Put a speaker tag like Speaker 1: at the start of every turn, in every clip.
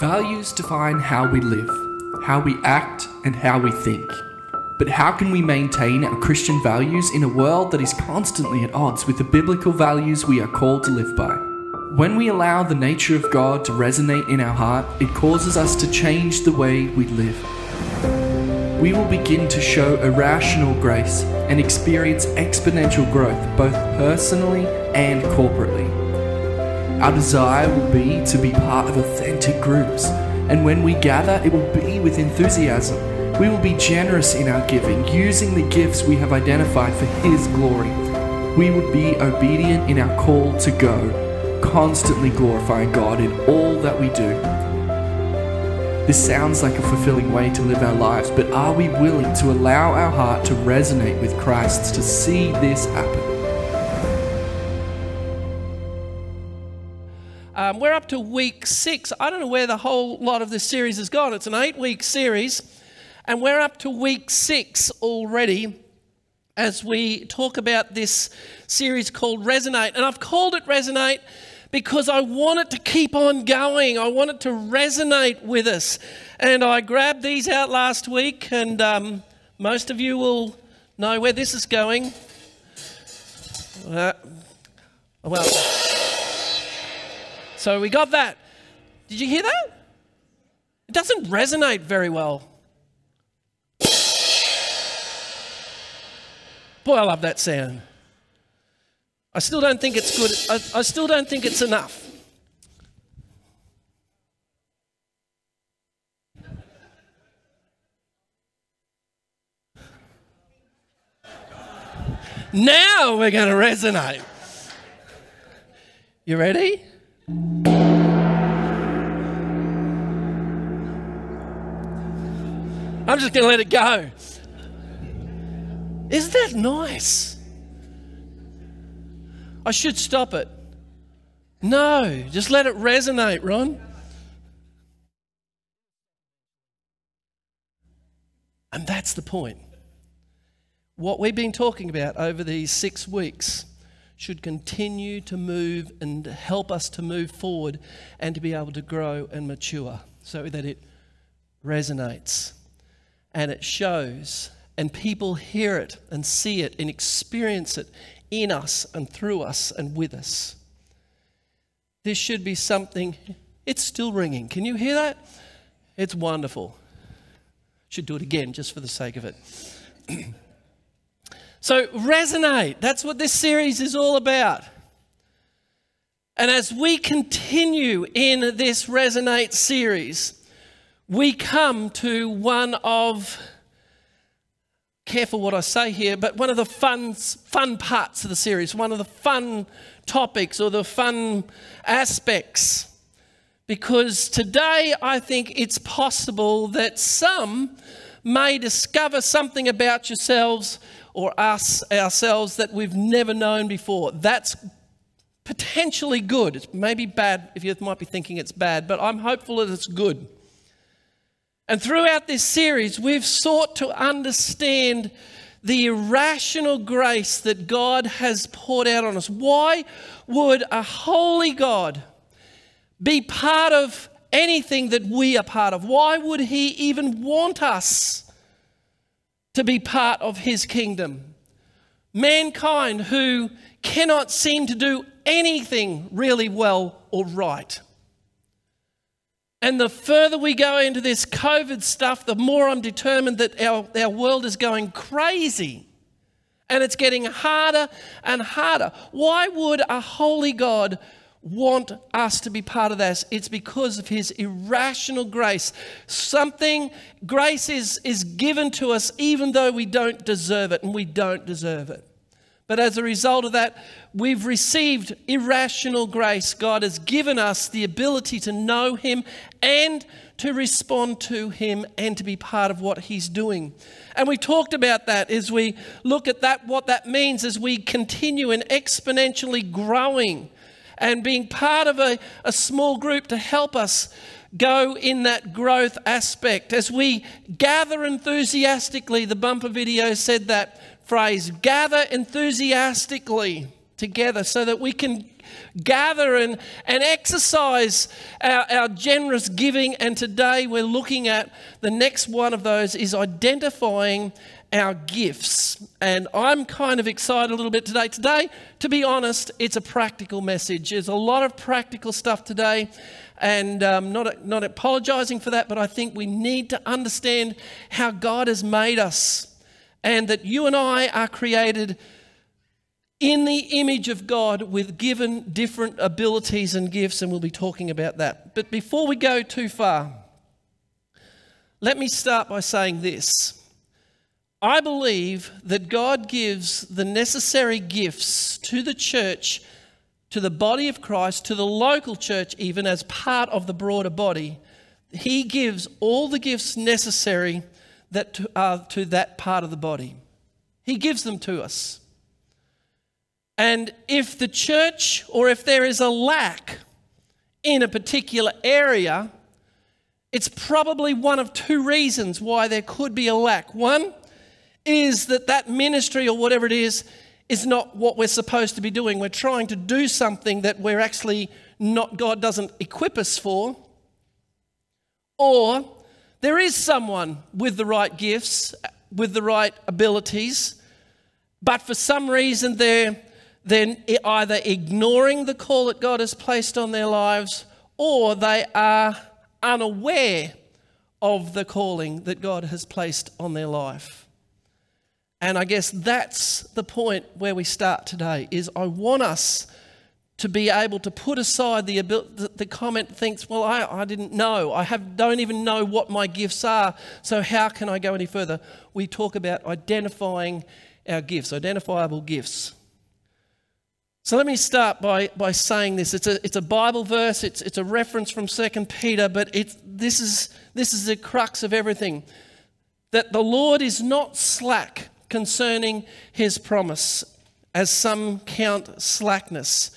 Speaker 1: Values define how we live, how we act, and how we think. But how can we maintain our Christian values in a world that is constantly at odds with the biblical values we are called to live by? When we allow the nature of God to resonate in our heart, it causes us to change the way we live. We will begin to show irrational grace and experience exponential growth both personally and corporately. Our desire will be to be part of authentic groups, and when we gather, it will be with enthusiasm. We will be generous in our giving, using the gifts we have identified for His glory. We would be obedient in our call to go, constantly glorifying God in all that we do. This sounds like a fulfilling way to live our lives, but are we willing to allow our heart to resonate with Christ to see this happen?
Speaker 2: We're up to week six. I don't know where the whole lot of this series has gone. It's an eight week series, and we're up to week six already as we talk about this series called Resonate. And I've called it Resonate because I want it to keep on going. I want it to resonate with us. And I grabbed these out last week, and um, most of you will know where this is going. Uh, well, so we got that. Did you hear that? It doesn't resonate very well. Boy, I love that sound. I still don't think it's good. I, I still don't think it's enough. Now we're going to resonate. You ready? I'm just going to let it go. Isn't that nice? I should stop it. No, just let it resonate, Ron. And that's the point. What we've been talking about over these six weeks should continue to move and help us to move forward and to be able to grow and mature so that it resonates and it shows and people hear it and see it and experience it in us and through us and with us. This should be something, it's still ringing. Can you hear that? It's wonderful. Should do it again just for the sake of it. so, resonate. That's what this series is all about. And as we continue in this Resonate series, we come to one of careful what I say here, but one of the fun, fun parts of the series, one of the fun topics or the fun aspects. Because today I think it's possible that some may discover something about yourselves or us ourselves that we've never known before. That's potentially good. It may be bad if you might be thinking it's bad, but I'm hopeful that it's good. And throughout this series, we've sought to understand the irrational grace that God has poured out on us. Why would a holy God be part of anything that we are part of? Why would He even want us to be part of His kingdom? Mankind who cannot seem to do anything really well or right. And the further we go into this COVID stuff, the more I'm determined that our, our world is going crazy. And it's getting harder and harder. Why would a holy God want us to be part of this? It's because of his irrational grace. Something, grace is, is given to us even though we don't deserve it, and we don't deserve it. But as a result of that, we've received irrational grace. God has given us the ability to know Him and to respond to Him and to be part of what He's doing. And we talked about that as we look at that, what that means as we continue in exponentially growing and being part of a, a small group to help us go in that growth aspect. As we gather enthusiastically, the bumper video said that phrase gather enthusiastically together so that we can gather and, and exercise our, our generous giving. And today we're looking at the next one of those is identifying our gifts. And I'm kind of excited a little bit today. Today, to be honest, it's a practical message. There's a lot of practical stuff today. And um, not, not apologizing for that, but I think we need to understand how God has made us and that you and I are created in the image of God with given different abilities and gifts, and we'll be talking about that. But before we go too far, let me start by saying this. I believe that God gives the necessary gifts to the church, to the body of Christ, to the local church, even as part of the broader body. He gives all the gifts necessary that to, uh, to that part of the body. He gives them to us. And if the church or if there is a lack in a particular area, it's probably one of two reasons why there could be a lack. One is that that ministry or whatever it is is not what we're supposed to be doing. We're trying to do something that we're actually not, God doesn't equip us for. Or there is someone with the right gifts, with the right abilities, but for some reason they're, they're either ignoring the call that God has placed on their lives or they are unaware of the calling that God has placed on their life. And I guess that's the point where we start today is I want us to be able to put aside the, the, comment thinks, well, I, I didn't know. I have, don't even know what my gifts are. So how can I go any further? We talk about identifying our gifts, identifiable gifts. So let me start by, by saying this. It's a, it's a Bible verse, it's, it's a reference from 2 Peter, but it's, this, is, this is the crux of everything. That the Lord is not slack concerning his promise, as some count slackness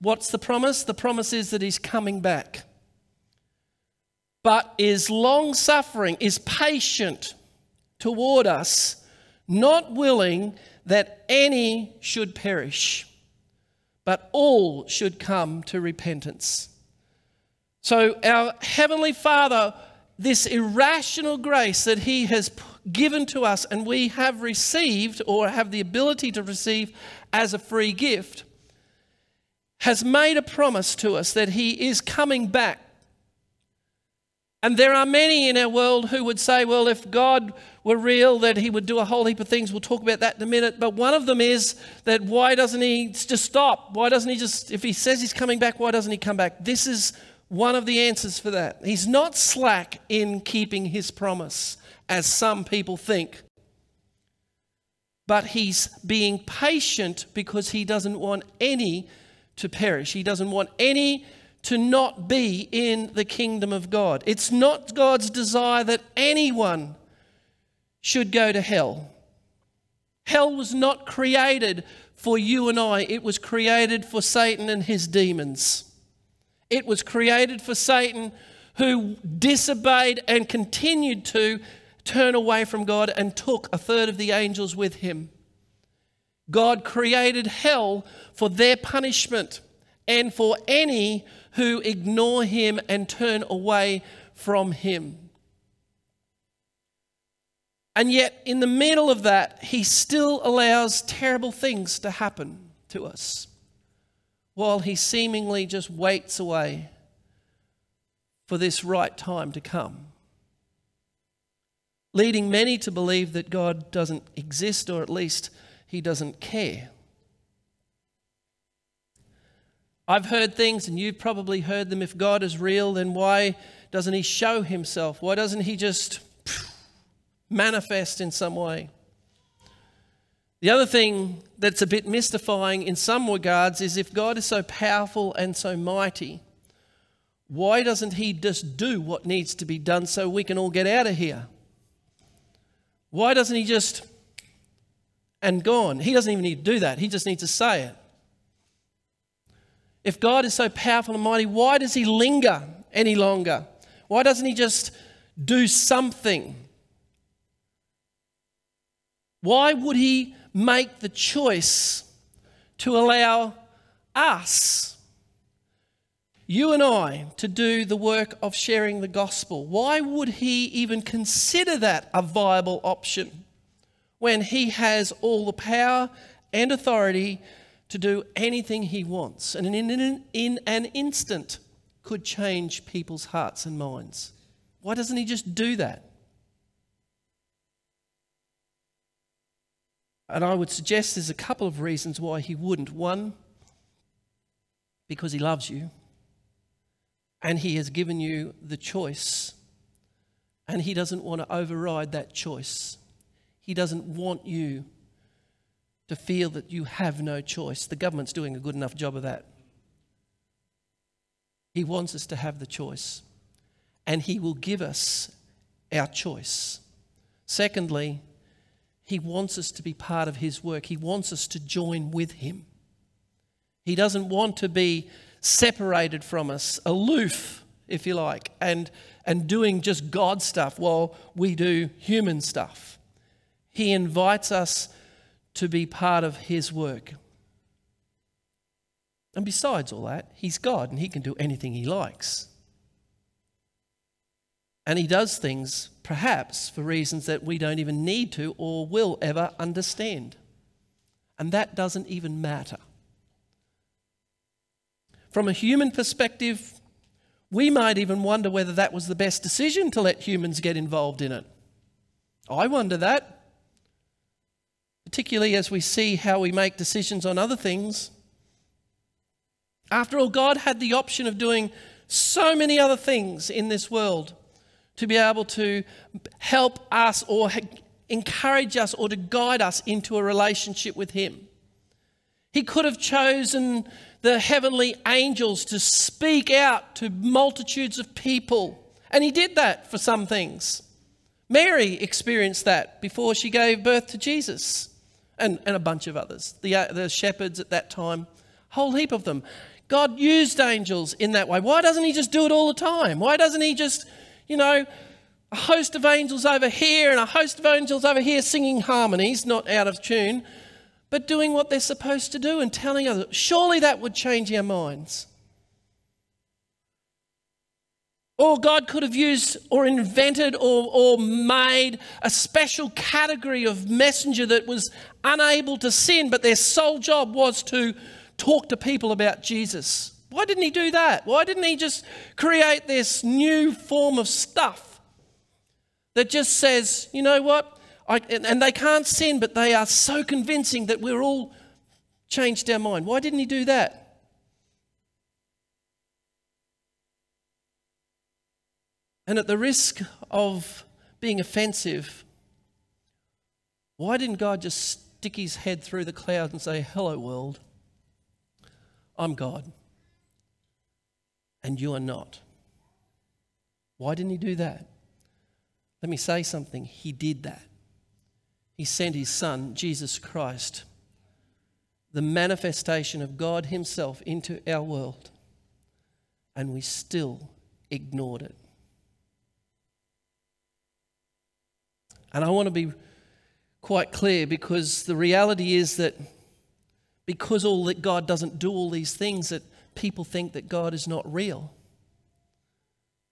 Speaker 2: What's the promise? The promise is that he's coming back. But is long suffering, is patient toward us, not willing that any should perish, but all should come to repentance. So, our Heavenly Father, this irrational grace that He has given to us and we have received or have the ability to receive as a free gift, has made a promise to us that he is coming back. And there are many in our world who would say, well, if God were real, that he would do a whole heap of things. We'll talk about that in a minute. But one of them is that why doesn't he just stop? Why doesn't he just, if he says he's coming back, why doesn't he come back? This is one of the answers for that. He's not slack in keeping his promise, as some people think. But he's being patient because he doesn't want any to perish. He doesn't want any to not be in the kingdom of God. It's not God's desire that anyone should go to hell. Hell was not created for you and I, it was created for Satan and his demons. It was created for Satan who disobeyed and continued to turn away from God and took a third of the angels with him. God created hell for their punishment and for any who ignore him and turn away from him. And yet, in the middle of that, he still allows terrible things to happen to us while he seemingly just waits away for this right time to come, leading many to believe that God doesn't exist or at least he doesn't care. I've heard things, and you've probably heard them. If God is real, then why doesn't He show Himself? Why doesn't He just manifest in some way? The other thing that's a bit mystifying in some regards is if God is so powerful and so mighty, why doesn't He just do what needs to be done so we can all get out of here? Why doesn't He just and gone. He doesn't even need to do that, he just needs to say it. If God is so powerful and mighty, why does he linger any longer? Why doesn't he just do something? Why would he make the choice to allow us you and I to do the work of sharing the gospel? Why would he even consider that a viable option when he has all the power and authority to do anything he wants and in an, in an instant could change people's hearts and minds? Why doesn't he just do that? And I would suggest there's a couple of reasons why he wouldn't. One, because he loves you and he has given you the choice, and he doesn't want to override that choice. He doesn't want you to feel that you have no choice. The government's doing a good enough job of that. He wants us to have the choice, and he will give us our choice. Secondly, he wants us to be part of His work. He wants us to join with Him. He doesn't want to be separated from us, aloof, if you like, and, and doing just God stuff while we do human stuff. He invites us to be part of His work. And besides all that, He's God and He can do anything He likes. And He does things perhaps for reasons that we don't even need to or will ever understand. And that doesn't even matter. From a human perspective, we might even wonder whether that was the best decision to let humans get involved in it. I wonder that, particularly as we see how we make decisions on other things. After all, God had the option of doing so many other things in this world to be able to help us or encourage us or to guide us into a relationship with Him. He could have chosen the heavenly angels to speak out to multitudes of people, and He did that for some things. Mary experienced that before she gave birth to Jesus, and, and a bunch of others. The, uh, the shepherds at that time, a whole heap of them. God used angels in that way. Why doesn't He just do it all the time? Why doesn't He just you know, a host of angels over here and a host of angels over here singing harmonies, not out of tune, but doing what they're supposed to do and telling others. Surely that would change our minds. Or God could have used or invented or, or made a special category of messenger that was unable to sin, but their sole job was to talk to people about Jesus. Why didn't he do that? Why didn't he just create this new form of stuff that just says, you know what? I, and they can't sin, but they are so convincing that we're all changed our mind. Why didn't he do that? And at the risk of being offensive, why didn't God just stick his head through the clouds and say, Hello, world? I'm God and you are not. Why didn't he do that? Let me say something. He did that. He sent his son, Jesus Christ, the manifestation of God himself into our world, and we still ignored it. And I want to be quite clear because the reality is that because all that God doesn't do all these things that people think that God is not real.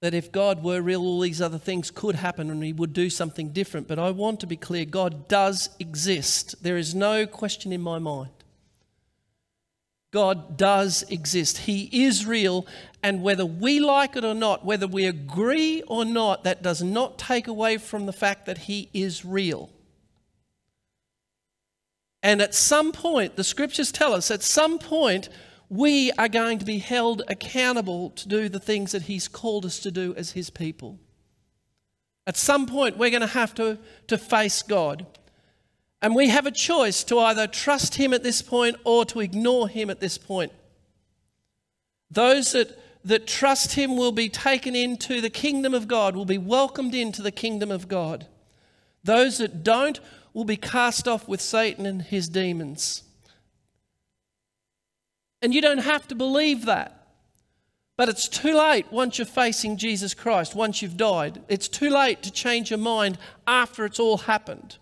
Speaker 2: That if God were real, all these other things could happen and He would do something different. But I want to be clear God does exist. There is no question in my mind. God does exist. He is real. And whether we like it or not, whether we agree or not, that does not take away from the fact that He is real. And at some point, the scriptures tell us, at some point, we are going to be held accountable to do the things that He's called us to do as His people. At some point, we're going to have to, to face God. And we have a choice to either trust Him at this point or to ignore Him at this point. Those that, that trust Him will be taken into the kingdom of God, will be welcomed into the kingdom of God. Those that don't will be cast off with Satan and his demons. And you don't have to believe that. But it's too late once you're facing Jesus Christ, once you've died. It's too late to change your mind after it's all happened.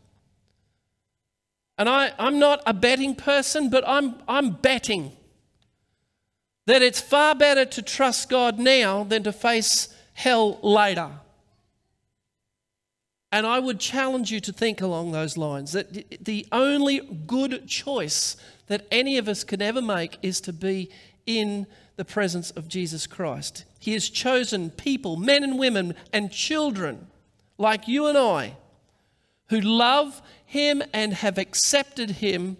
Speaker 2: And I, I'm not a betting person, but I'm, I'm betting. that it's far better to trust God now than to face hell later. And I would challenge you to think along those lines that the only good choice that any of us can ever make is to be in the presence of Jesus Christ. He has chosen people, men and women, and children like you and I, who love Him and have accepted Him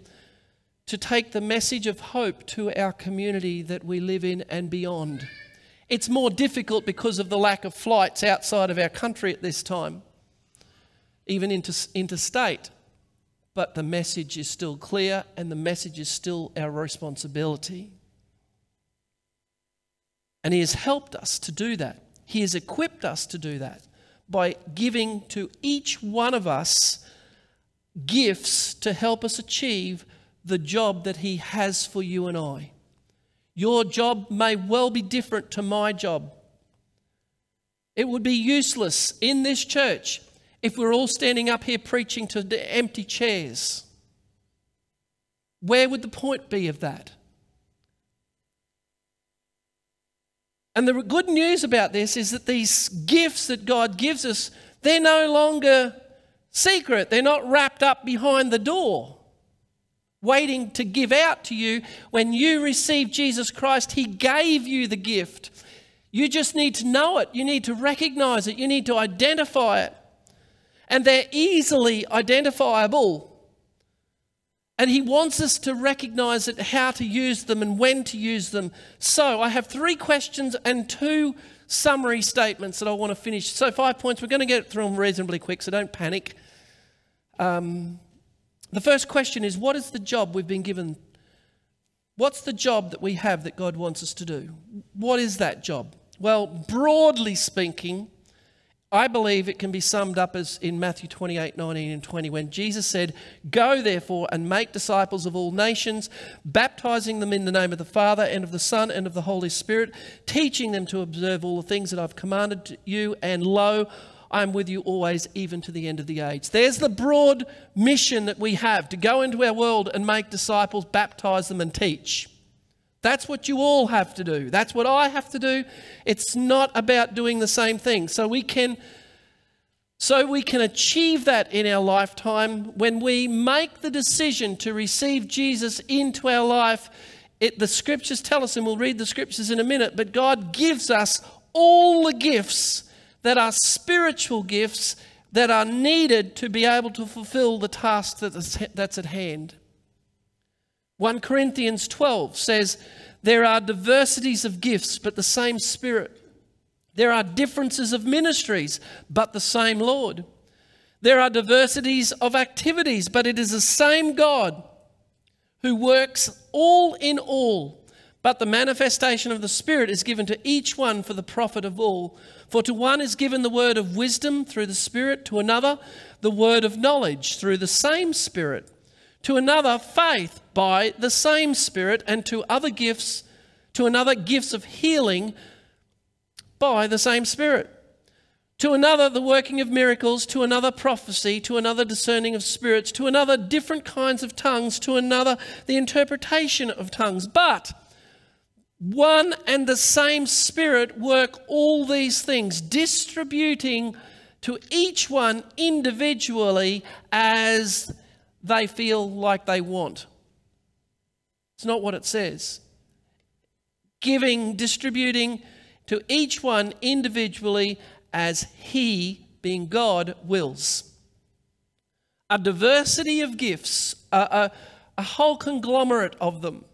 Speaker 2: to take the message of hope to our community that we live in and beyond. It's more difficult because of the lack of flights outside of our country at this time even interstate. But the message is still clear and the message is still our responsibility. And He has helped us to do that. He has equipped us to do that by giving to each one of us gifts to help us achieve the job that He has for you and I. Your job may well be different to my job. It would be useless in this church if we're all standing up here preaching to empty chairs? Where would the point be of that? And the good news about this is that these gifts that God gives us, they're no longer secret. They're not wrapped up behind the door, waiting to give out to you. When you receive Jesus Christ, He gave you the gift. You just need to know it. You need to recognize it. You need to identify it and they're easily identifiable. And he wants us to recognize it, how to use them and when to use them. So I have three questions and two summary statements that I want to finish. So, five points. We're going to get through them reasonably quick, so don't panic. Um, the first question is What is the job we've been given? What's the job that we have that God wants us to do? What is that job? Well, broadly speaking, I believe it can be summed up as in Matthew 28 19 and 20, when Jesus said, Go therefore and make disciples of all nations, baptizing them in the name of the Father and of the Son and of the Holy Spirit, teaching them to observe all the things that I've commanded you, and lo, I am with you always, even to the end of the age. There's the broad mission that we have to go into our world and make disciples, baptize them, and teach. That's what you all have to do. That's what I have to do. It's not about doing the same thing. So we can so we can achieve that in our lifetime when we make the decision to receive Jesus into our life. It, the scriptures tell us, and we'll read the scriptures in a minute, but God gives us all the gifts that are spiritual gifts that are needed to be able to fulfill the task that's at hand. 1 Corinthians 12 says, There are diversities of gifts, but the same Spirit. There are differences of ministries, but the same Lord. There are diversities of activities, but it is the same God who works all in all. But the manifestation of the Spirit is given to each one for the profit of all. For to one is given the word of wisdom through the Spirit, to another, the word of knowledge through the same Spirit to another faith by the same Spirit, and to other gifts, to another gifts of healing by the same Spirit. To another, the working of miracles, to another, prophecy, to another, discerning of spirits, to another, different kinds of tongues, to another, the interpretation of tongues. But one and the same Spirit work all these things, distributing to each one individually as they feel like they want. It's not what it says. Giving, distributing to each one individually as He, being God, wills. A diversity of gifts, a, a, a whole conglomerate of them,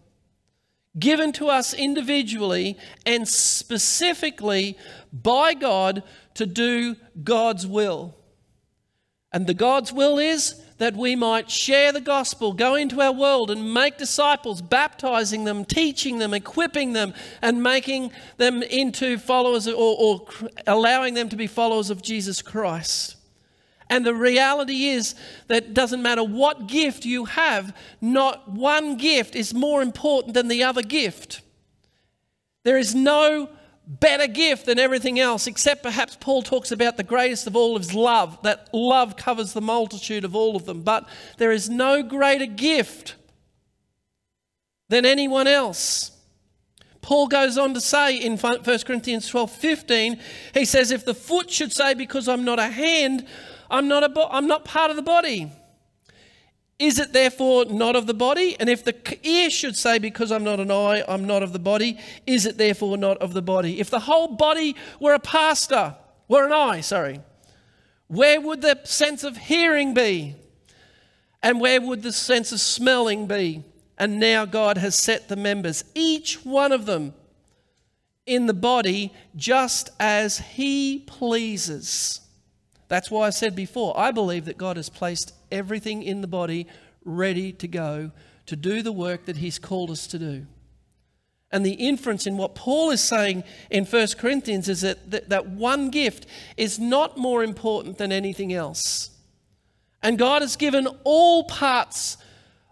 Speaker 2: given to us individually and specifically by God to do God's will. And the God's will is that we might share the gospel, go into our world and make disciples, baptizing them, teaching them, equipping them, and making them into followers or, or allowing them to be followers of Jesus Christ. And the reality is that doesn't matter what gift you have, not one gift is more important than the other gift. There is no better gift than everything else, except perhaps Paul talks about the greatest of all is love, that love covers the multitude of all of them. But there is no greater gift than anyone else. Paul goes on to say in 1 Corinthians 12 15, he says, If the foot should say, Because I'm not a hand, I'm not, a I'm not part of the body, is it therefore not of the body? And if the ear should say, Because I'm not an eye, I'm not of the body, is it therefore not of the body? If the whole body were a pastor, were an eye, sorry, where would the sense of hearing be? And where would the sense of smelling be? And now God has set the members, each one of them, in the body just as He pleases. That's why I said before, I believe that God has placed everything in the body ready to go to do the work that He's called us to do. And the inference in what Paul is saying in 1 Corinthians is that, that, that one gift is not more important than anything else. And God has given all parts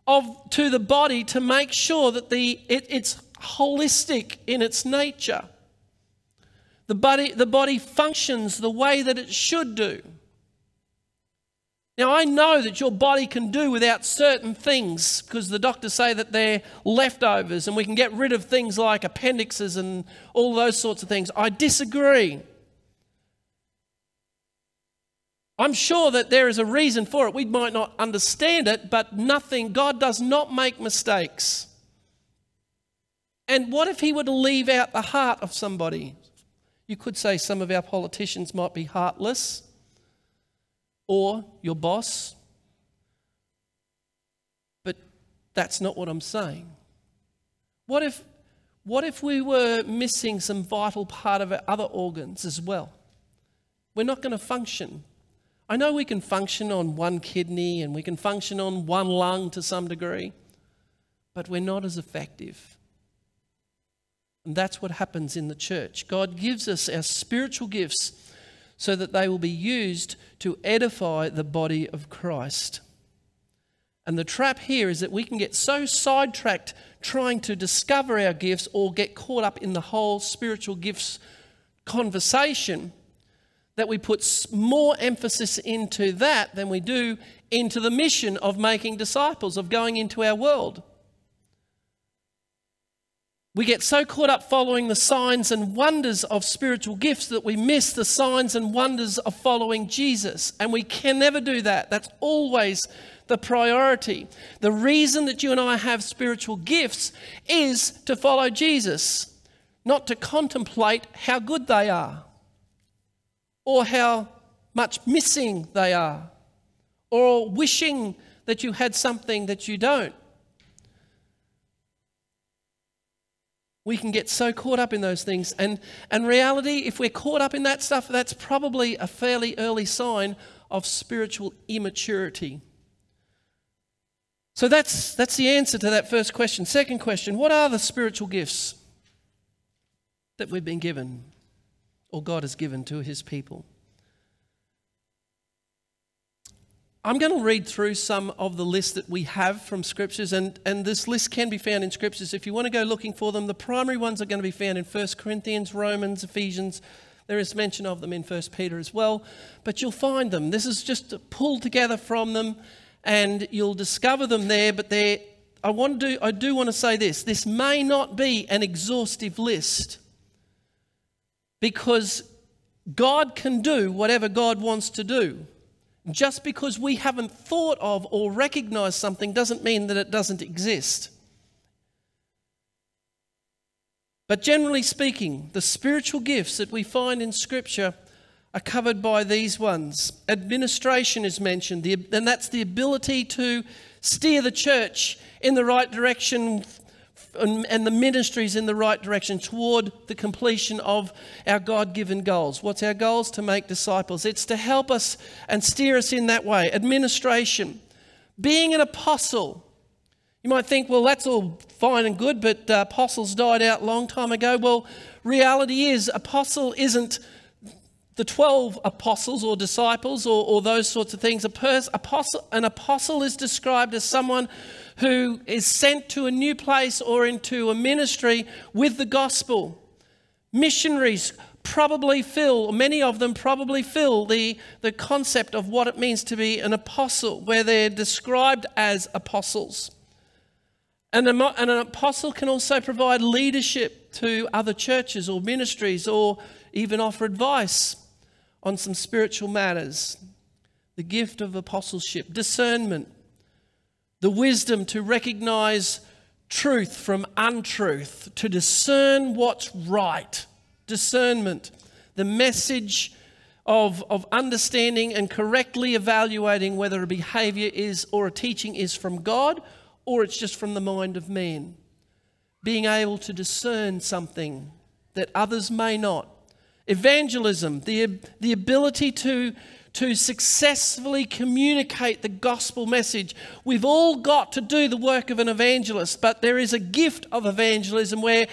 Speaker 2: of, to the body to make sure that the, it, it's holistic in its nature. The body, the body functions the way that it should do. Now, I know that your body can do without certain things because the doctors say that they're leftovers and we can get rid of things like appendixes and all those sorts of things. I disagree. I'm sure that there is a reason for it. We might not understand it, but nothing, God does not make mistakes. And what if He were to leave out the heart of somebody? You could say some of our politicians might be heartless, or your boss, but that's not what I'm saying. What if, what if we were missing some vital part of our other organs as well? We're not going to function. I know we can function on one kidney and we can function on one lung to some degree, but we're not as effective. And that's what happens in the church. God gives us our spiritual gifts so that they will be used to edify the body of Christ. And the trap here is that we can get so sidetracked trying to discover our gifts or get caught up in the whole spiritual gifts conversation that we put more emphasis into that than we do into the mission of making disciples, of going into our world. We get so caught up following the signs and wonders of spiritual gifts that we miss the signs and wonders of following Jesus. And we can never do that. That's always the priority. The reason that you and I have spiritual gifts is to follow Jesus, not to contemplate how good they are or how much missing they are, or wishing that you had something that you don't. We can get so caught up in those things. And, and reality, if we're caught up in that stuff, that's probably a fairly early sign of spiritual immaturity. So that's, that's the answer to that first question. Second question What are the spiritual gifts that we've been given? or God has given to his people. I'm going to read through some of the list that we have from scriptures, and, and this list can be found in scriptures. If you want to go looking for them, the primary ones are going to be found in 1 Corinthians, Romans, Ephesians. There is mention of them in 1 Peter as well, but you'll find them. This is just pulled together from them, and you'll discover them there. But I want to do, I do want to say this: this may not be an exhaustive list because God can do whatever God wants to do. Just because we haven't thought of or recognized something doesn't mean that it doesn't exist. But generally speaking, the spiritual gifts that we find in Scripture are covered by these ones. Administration is mentioned, and that's the ability to steer the church in the right direction and, and the ministries in the right direction toward the completion of our God given goals. What's our goals? To make disciples. It's to help us and steer us in that way. Administration. Being an apostle. You might think, well, that's all fine and good, but uh, apostles died out a long time ago. Well, reality is, apostle isn't the 12 apostles or disciples or, or those sorts of things. Pers- apostle, an apostle is described as someone who is sent to a new place or into a ministry with the gospel. Missionaries probably fill, many of them probably fill the, the concept of what it means to be an apostle, where they're described as apostles. And an apostle can also provide leadership to other churches or ministries or even offer advice on some spiritual matters. The gift of apostleship, discernment, the wisdom to recognize truth from untruth, to discern what's right, discernment, the message of, of understanding and correctly evaluating whether a behavior is or a teaching is from God or it's just from the mind of man. Being able to discern something that others may not. Evangelism, the, the ability to, to successfully communicate the gospel message. We've all got to do the work of an evangelist, but there is a gift of evangelism where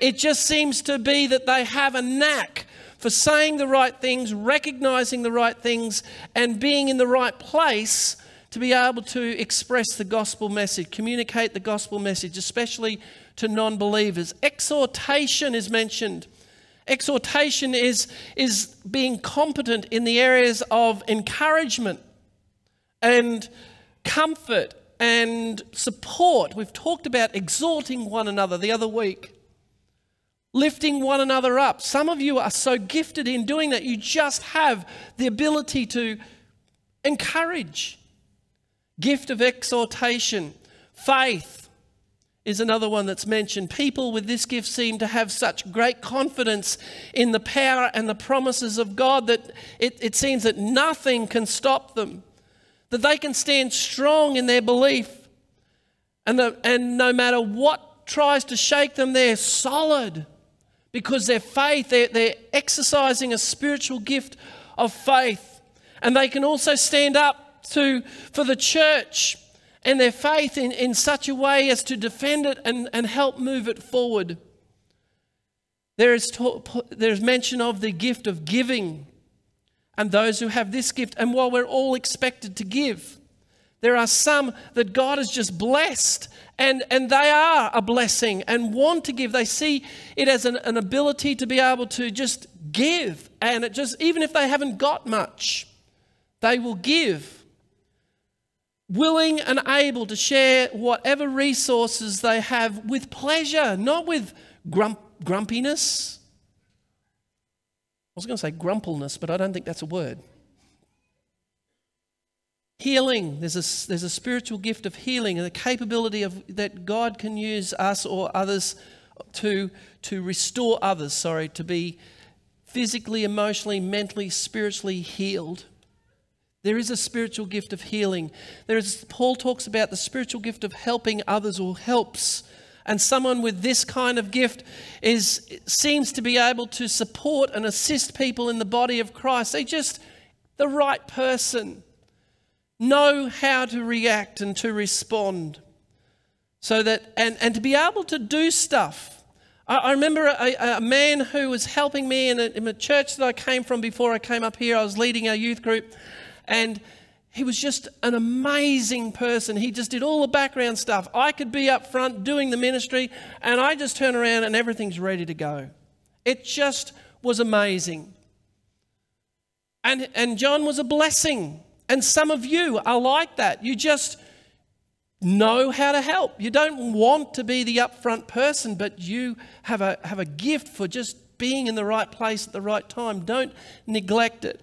Speaker 2: it just seems to be that they have a knack for saying the right things, recognizing the right things, and being in the right place to be able to express the gospel message, communicate the gospel message, especially to non believers. Exhortation is mentioned. Exhortation is, is being competent in the areas of encouragement and comfort and support. We've talked about exhorting one another the other week lifting one another up. Some of you are so gifted in doing that, you just have the ability to encourage. Gift of exhortation, faith is another one that's mentioned. People with this gift seem to have such great confidence in the power and the promises of God that it, it seems that nothing can stop them, that they can stand strong in their belief. And, the, and no matter what tries to shake them, they're solid because their faith, they're, they're exercising a spiritual gift of faith. And they can also stand up to, for the church and their faith in, in such a way as to defend it and, and help move it forward. There is, there is mention of the gift of giving and those who have this gift. And while we're all expected to give, there are some that God has just blessed and, and they are a blessing and want to give. They see it as an, an ability to be able to just give. And it just, even if they haven't got much, they will give. Willing and able to share whatever resources they have with pleasure, not with grump, grumpiness. I was going to say grumpleness, but I don't think that's a word. Healing, there's a, there's a spiritual gift of healing and the capability of that God can use us or others to, to restore others, sorry, to be physically, emotionally, mentally, spiritually healed. There is a spiritual gift of healing. There is, Paul talks about the spiritual gift of helping others or helps. And someone with this kind of gift is, seems to be able to support and assist people in the body of Christ. They're just the right person know how to react and to respond. So that, and, and to be able to do stuff. I, I remember a, a, man who was helping me in a, in a church that I came from before I came up here. I was leading our youth group, and he was just an amazing person. He just did all the background stuff. I could be up front doing the ministry, and I just turn around and everything's ready to go. It just was amazing. And, and John was a blessing. And some of you are like that. You just know how to help. You don't want to be the upfront person, but you have a, have a gift for just being in the right place at the right time. Don't neglect it.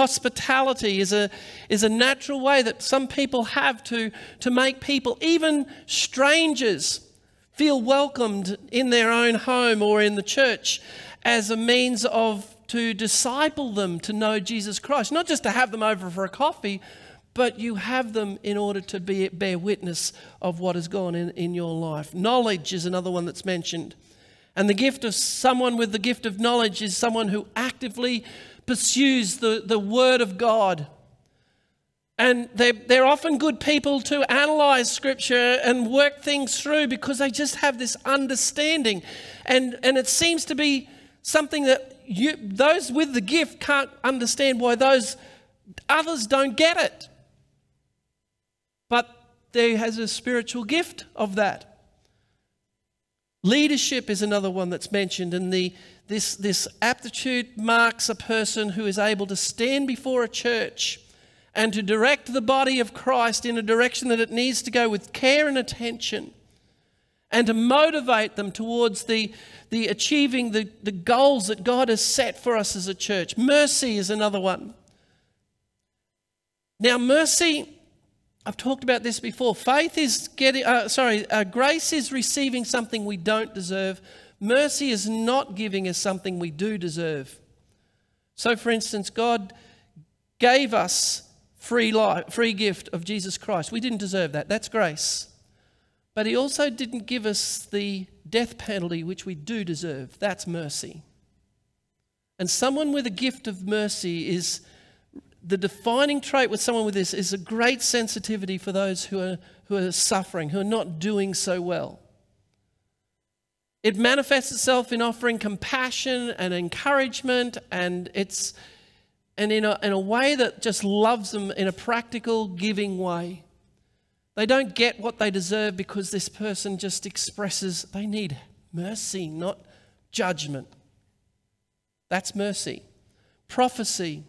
Speaker 2: Hospitality is a, is a natural way that some people have to, to make people, even strangers, feel welcomed in their own home or in the church as a means of to disciple them to know Jesus Christ. Not just to have them over for a coffee, but you have them in order to be, bear witness of what has gone in, in your life. Knowledge is another one that's mentioned. And the gift of someone with the gift of knowledge is someone who actively pursues the, the Word of God. And they're, they're often good people to analyze Scripture and work things through because they just have this understanding. And, and it seems to be something that you, those with the gift can't understand why those others don't get it. But there has a spiritual gift of that. Leadership is another one that's mentioned, and the, this, this aptitude marks a person who is able to stand before a church and to direct the body of Christ in a direction that it needs to go with care and attention and to motivate them towards the, the achieving the, the goals that God has set for us as a church. Mercy is another one. Now, mercy, I've talked about this before. Faith is getting, uh, sorry, uh, grace is receiving something we don't deserve. Mercy is not giving us something we do deserve. So, for instance, God gave us free life, free gift of Jesus Christ. We didn't deserve that. That's grace. But he also didn't give us the death penalty which we do deserve. That's mercy. And someone with a gift of mercy is the defining trait with someone with this is a great sensitivity for those who are, who are suffering, who are not doing so well. It manifests itself in offering compassion and encouragement, and it's and in a, in a way that just loves them in a practical, giving way. They don't get what they deserve because this person just expresses they need mercy, not judgment. That's mercy. Prophecy,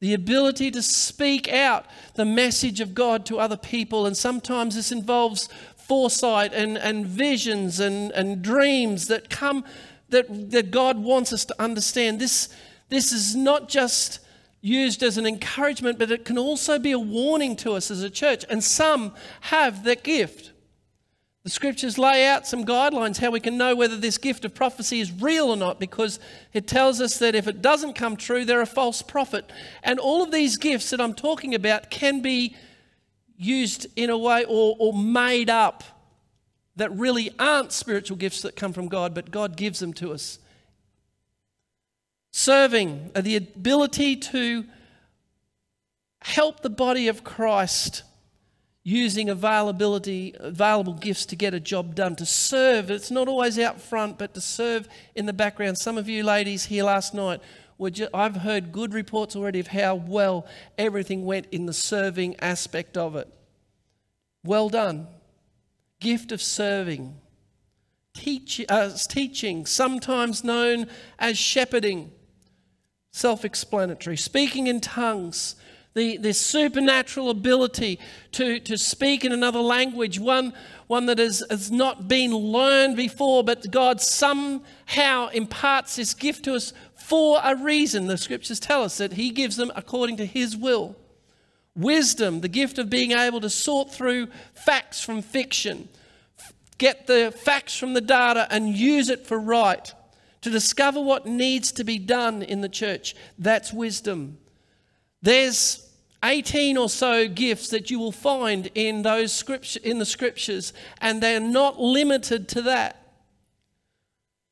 Speaker 2: the ability to speak out the message of God to other people. And sometimes this involves foresight and, and visions and, and dreams that come that, that God wants us to understand. This, this is not just used as an encouragement, but it can also be a warning to us as a church. And some have that gift. The scriptures lay out some guidelines how we can know whether this gift of prophecy is real or not because it tells us that if it doesn't come true, they're a false prophet. And all of these gifts that I'm talking about can be used in a way or, or made up that really aren't spiritual gifts that come from God, but God gives them to us Serving, uh, the ability to help the body of Christ using availability, available gifts to get a job done, to serve. It's not always out front, but to serve in the background. Some of you ladies here last night, just, I've heard good reports already of how well everything went in the serving aspect of it. Well done. Gift of serving. Teach, uh, teaching, sometimes known as shepherding self explanatory. Speaking in tongues, the, the supernatural ability to, to speak in another language, one, one that has, has not been learned before, but God somehow imparts this gift to us for a reason. The scriptures tell us that He gives them according to His will. Wisdom, the gift of being able to sort through facts from fiction, get the facts from the data and use it for right to discover what needs to be done in the church. That's wisdom. There's 18 or so gifts that you will find in those scripture, in the scriptures, and they're not limited to that.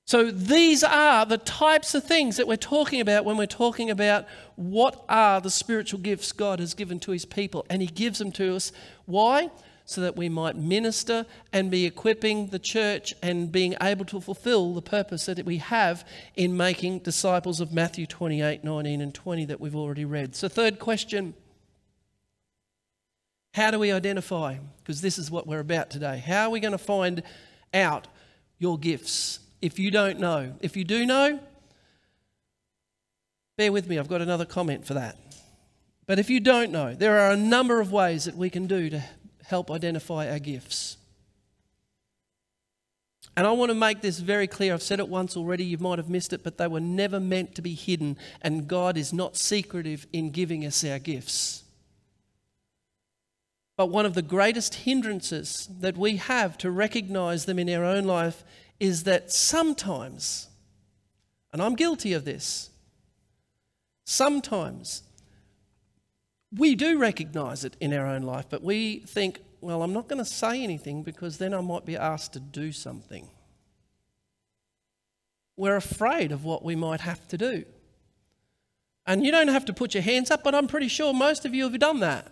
Speaker 2: So these are the types of things that we're talking about when we're talking about what are the spiritual gifts God has given to his people. And he gives them to us. Why? so that we might minister and be equipping the church and being able to fulfill the purpose that we have in making disciples of Matthew 28, 19, and 20 that we've already read. So, third question How do we identify? Because this is what we're about today. How are we going to find out your gifts if you don't know? If you do know, bear with me, I've got another comment for that. But if you don't know, there are a number of ways that we can do to help identify our gifts. And I want to make this very clear. I've said it once already, you might have missed it, but they were never meant to be hidden, and God is not secretive in giving us our gifts. But one of the greatest hindrances that we have to recognize them in our own life is that sometimes, and I'm guilty of this, sometimes we do recognize it in our own life, but we think, well, I'm not going to say anything because then I might be asked to do something. We're afraid of what we might have to do. And you don't have to put your hands up, but I'm pretty sure most of you have done that.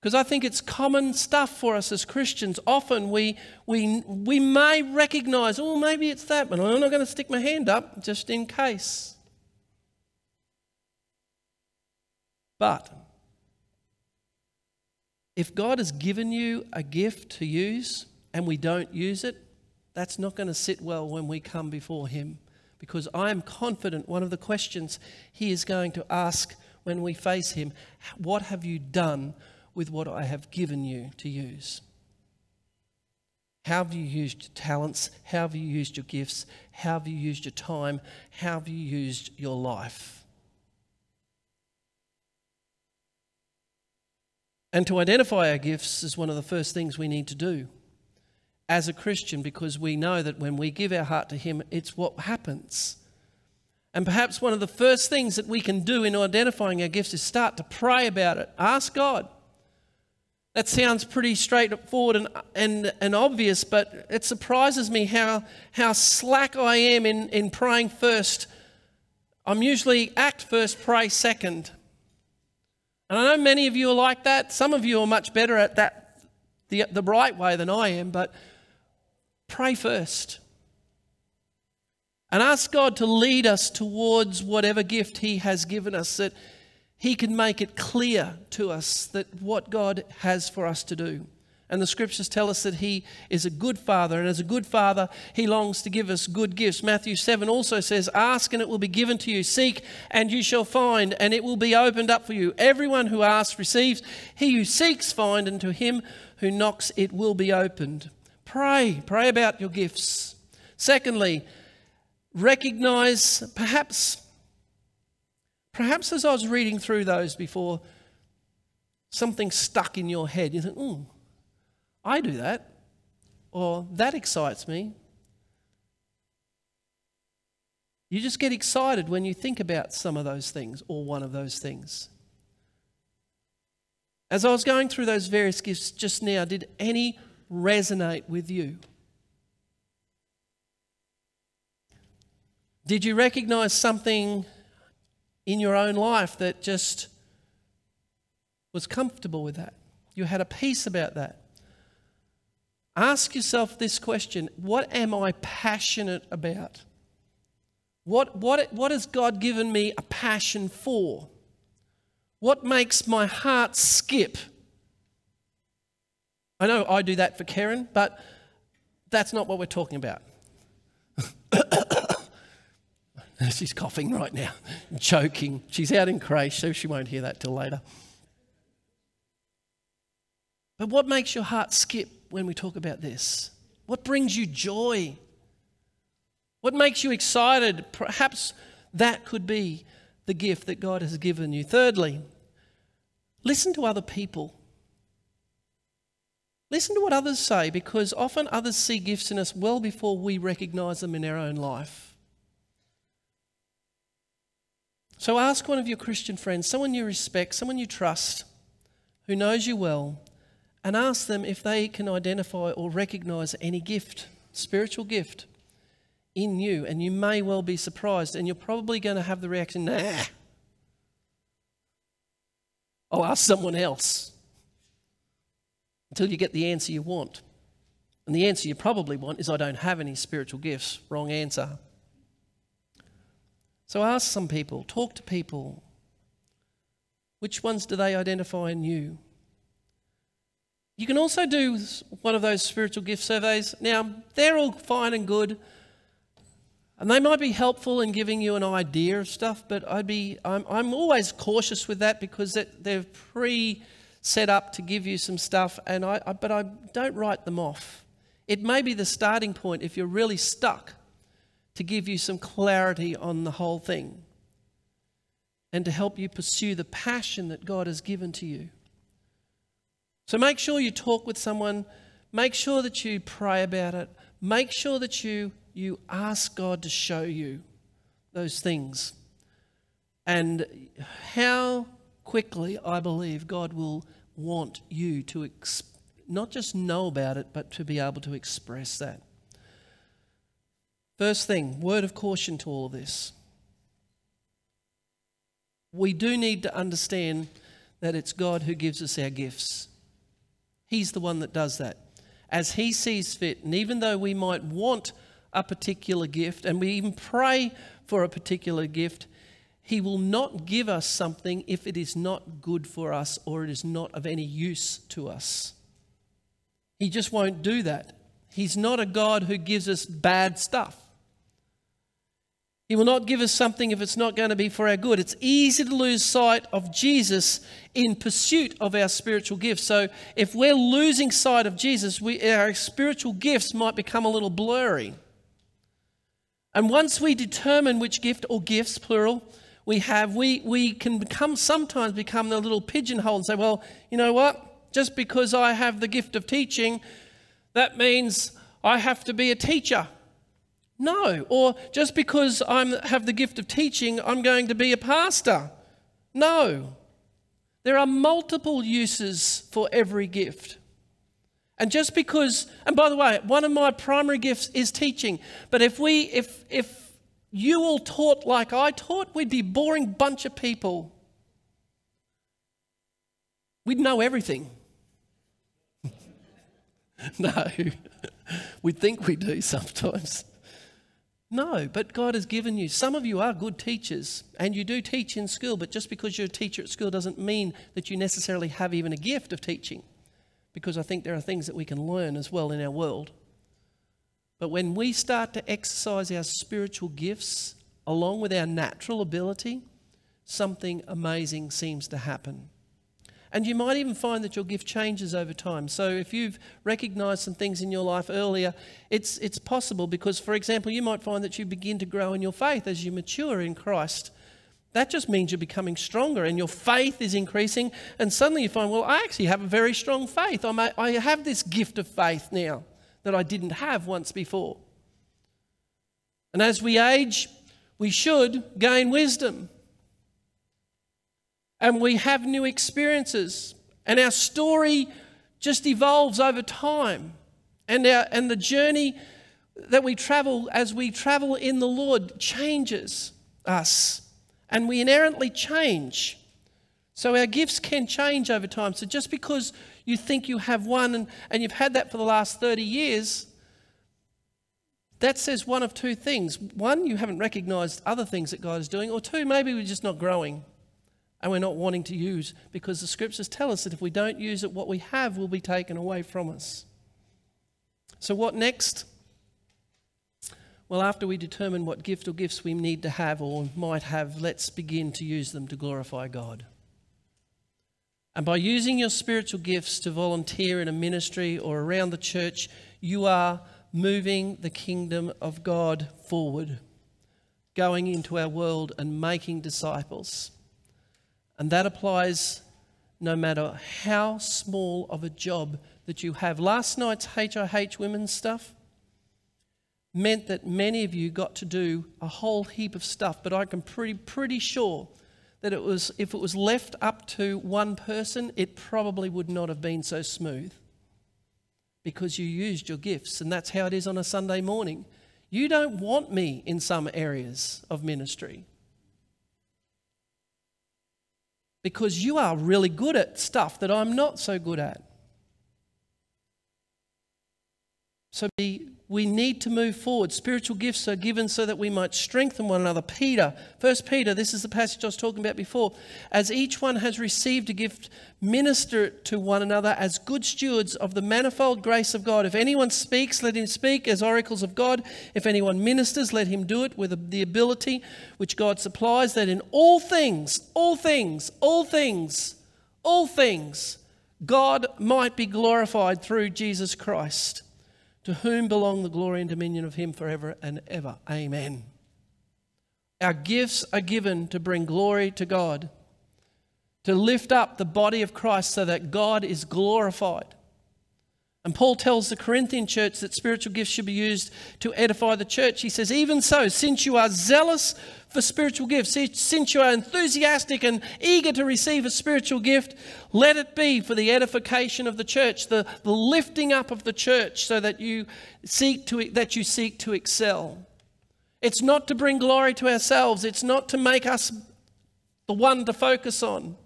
Speaker 2: Because I think it's common stuff for us as Christians. Often we, we, we may recognize, oh, maybe it's that, but I'm not going to stick my hand up just in case. But if God has given you a gift to use and we don't use it, that's not going to sit well when we come before Him. Because I am confident one of the questions He is going to ask when we face Him what have you done with what I have given you to use? How have you used your talents? How have you used your gifts? How have you used your time? How have you used your life? And to identify our gifts is one of the first things we need to do as a Christian because we know that when we give our heart to Him, it's what happens. And perhaps one of the first things that we can do in identifying our gifts is start to pray about it. Ask God. That sounds pretty straightforward and, and, and obvious, but it surprises me how, how slack I am in, in praying first. I'm usually act first, pray second. And I know many of you are like that. Some of you are much better at that the, the right way than I am, but pray first. And ask God to lead us towards whatever gift He has given us, that He can make it clear to us that what God has for us to do. And the scriptures tell us that He is a good Father, and as a good Father, He longs to give us good gifts. Matthew 7 also says, Ask and it will be given to you, seek and you shall find, and it will be opened up for you. Everyone who asks receives, he who seeks finds, and to him who knocks it will be opened. Pray, pray about your gifts. Secondly, recognize perhaps, perhaps as I was reading through those before, something stuck in your head. You think, oh, I do that, or that excites me. You just get excited when you think about some of those things or one of those things. As I was going through those various gifts just now, did any resonate with you? Did you recognize something in your own life that just was comfortable with that? You had a peace about that. Ask yourself this question What am I passionate about? What, what, what has God given me a passion for? What makes my heart skip? I know I do that for Karen, but that's not what we're talking about. She's coughing right now, choking. She's out in so she won't hear that till later. But what makes your heart skip when we talk about this? What brings you joy? What makes you excited? Perhaps that could be the gift that God has given you. Thirdly, listen to other people. Listen to what others say because often others see gifts in us well before we recognize them in our own life. So ask one of your Christian friends, someone you respect, someone you trust, who knows you well, and ask them if they can identify or recognize any gift, spiritual gift, in you. And you may well be surprised, and you're probably going to have the reaction, nah. I'll ask someone else until you get the answer you want. And the answer you probably want is, I don't have any spiritual gifts. Wrong answer. So ask some people, talk to people. Which ones do they identify in you? You can also do one of those spiritual gift surveys. Now, they're all fine and good, and they might be helpful in giving you an idea of stuff, but I'd be, I'm, I'm always cautious with that because they're pre set up to give you some stuff, and I, I, but I don't write them off. It may be the starting point if you're really stuck to give you some clarity on the whole thing and to help you pursue the passion that God has given to you. So make sure you talk with someone, make sure that you pray about it, make sure that you, you ask God to show you those things. And how quickly I believe God will want you to not just know about it, but to be able to express that. First thing, word of caution to all of this. We do need to understand that it's God who gives us our gifts. He's the one that does that. As He sees fit, and even though we might want a particular gift and we even pray for a particular gift, He will not give us something if it is not good for us or it is not of any use to us. He just won't do that. He's not a God who gives us bad stuff. He will not give us something if it's not going to be for our good. It's easy to lose sight of Jesus in pursuit of our spiritual gifts. So if we're losing sight of Jesus, we, our spiritual gifts might become a little blurry. And once we determine which gift or gifts, plural, we have, we, we can become sometimes become a little pigeonhole and say, well, you know what? Just because I have the gift of teaching, that means I have to be a teacher. No. Or just because I have the gift of teaching, I'm going to be a pastor. No. There are multiple uses for every gift. And just because, and by the way, one of my primary gifts is teaching. But if we, if, if you all taught like I taught, we'd be a boring bunch of people. We'd know everything. no, we think we do sometimes. No, but God has given you. Some of you are good teachers and you do teach in school, but just because you're a teacher at school doesn't mean that you necessarily have even a gift of teaching. Because I think there are things that we can learn as well in our world. But when we start to exercise our spiritual gifts along with our natural ability, something amazing seems to happen. And you might even find that your gift changes over time. So if you've recognized some things in your life earlier, it's, it's possible because, for example, you might find that you begin to grow in your faith as you mature in Christ. That just means you're becoming stronger and your faith is increasing. And suddenly you find, well, I actually have a very strong faith. I'm a, I have this gift of faith now that I didn't have once before. And as we age, we should gain wisdom and we have new experiences, and our story just evolves over time. And, our, and the journey that we travel as we travel in the Lord changes us, and we inherently change. So our gifts can change over time. So just because you think you have one and, and you've had that for the last 30 years, that says one of two things. One, you haven't recognized other things that God is doing, or two, maybe we're just not growing and we're not wanting to use because the scriptures tell us that if we don't use it, what we have will be taken away from us. So, what next? Well, after we determine what gift or gifts we need to have or might have, let's begin to use them to glorify God. And by using your spiritual gifts to volunteer in a ministry or around the church, you are moving the kingdom of God forward, going into our world and making disciples. And that applies no matter how small of a job that you have. Last night's HIH women's stuff meant that many of you got to do a whole heap of stuff, but I can pretty pretty sure that it was if it was left up to one person, it probably would not have been so smooth. Because you used your gifts, and that's how it is on a Sunday morning. You don't want me in some areas of ministry. Because you are really good at stuff that I'm not so good at. So we need to move forward. Spiritual gifts are given so that we might strengthen one another. Peter, First Peter, this is the passage I was talking about before. As each one has received a gift, minister to one another as good stewards of the manifold grace of God. If anyone speaks, let him speak as oracles of God. If anyone ministers, let him do it with the ability which God supplies, that in all things, all things, all things, all things, God might be glorified through Jesus Christ to whom belong the glory and dominion of him forever and ever. Amen. Our gifts are given to bring glory to God, to lift up the body of Christ so that God is glorified. And Paul tells the Corinthian church that spiritual gifts should be used to edify the church. He says, Even so, since you are zealous for spiritual gifts, since you are enthusiastic and eager to receive a spiritual gift, let it be for the edification of the church, the, the lifting up of the church, so that you seek to that you seek to excel. It's not to bring glory to ourselves, it's not to make us the one to focus on.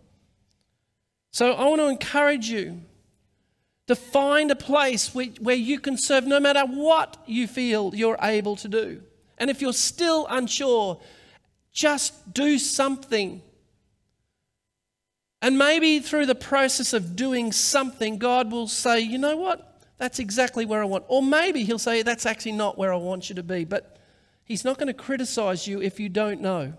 Speaker 2: So I want to encourage you to find a place where you can serve no matter what you feel you're able to do. And if you're still unsure, just do something. And maybe through the process of doing something, God will say, you know what? That's exactly where I want. Or maybe He'll say, that's actually not where I want you to be. But He's not going to criticize you if you don't know.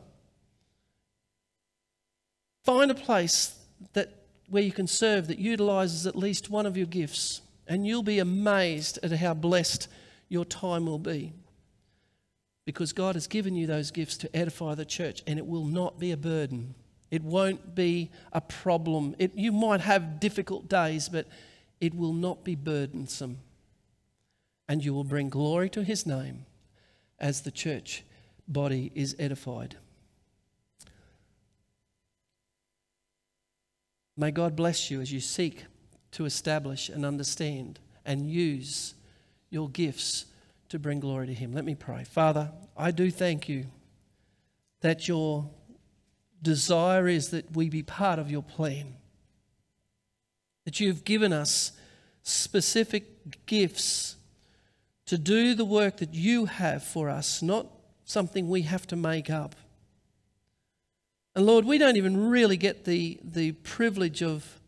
Speaker 2: Find a place that, where you can serve that utilizes at least one of your gifts, and you'll be amazed at how blessed your time will be. Because God has given you those gifts to edify the church, and it will not be a burden. It won't be a problem. It, you might have difficult days, but it will not be burdensome. And you will bring glory to His name as the church body is edified. May God bless you as you seek to establish and understand and use your gifts to bring glory to Him. Let me pray. Father, I do thank you that your desire is that we be part of your plan, that you've given us specific gifts to do the work that you have for us, not something we have to make up. And Lord, we don't even really get the, the privilege of,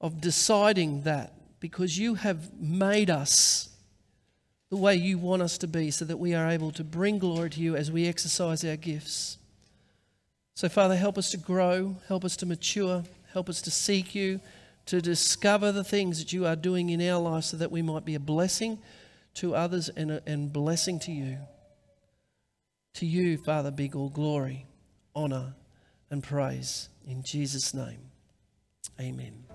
Speaker 2: of deciding that because you have made us the way you want us to be so that we are able to bring glory to you as we exercise our gifts. So, Father, help us to grow, help us to mature, help us to seek you, to discover the things that you are doing in our lives so that we might be a blessing to others and a and blessing to you. To you, Father, be all glory, honor, and praise. In Jesus' name, amen.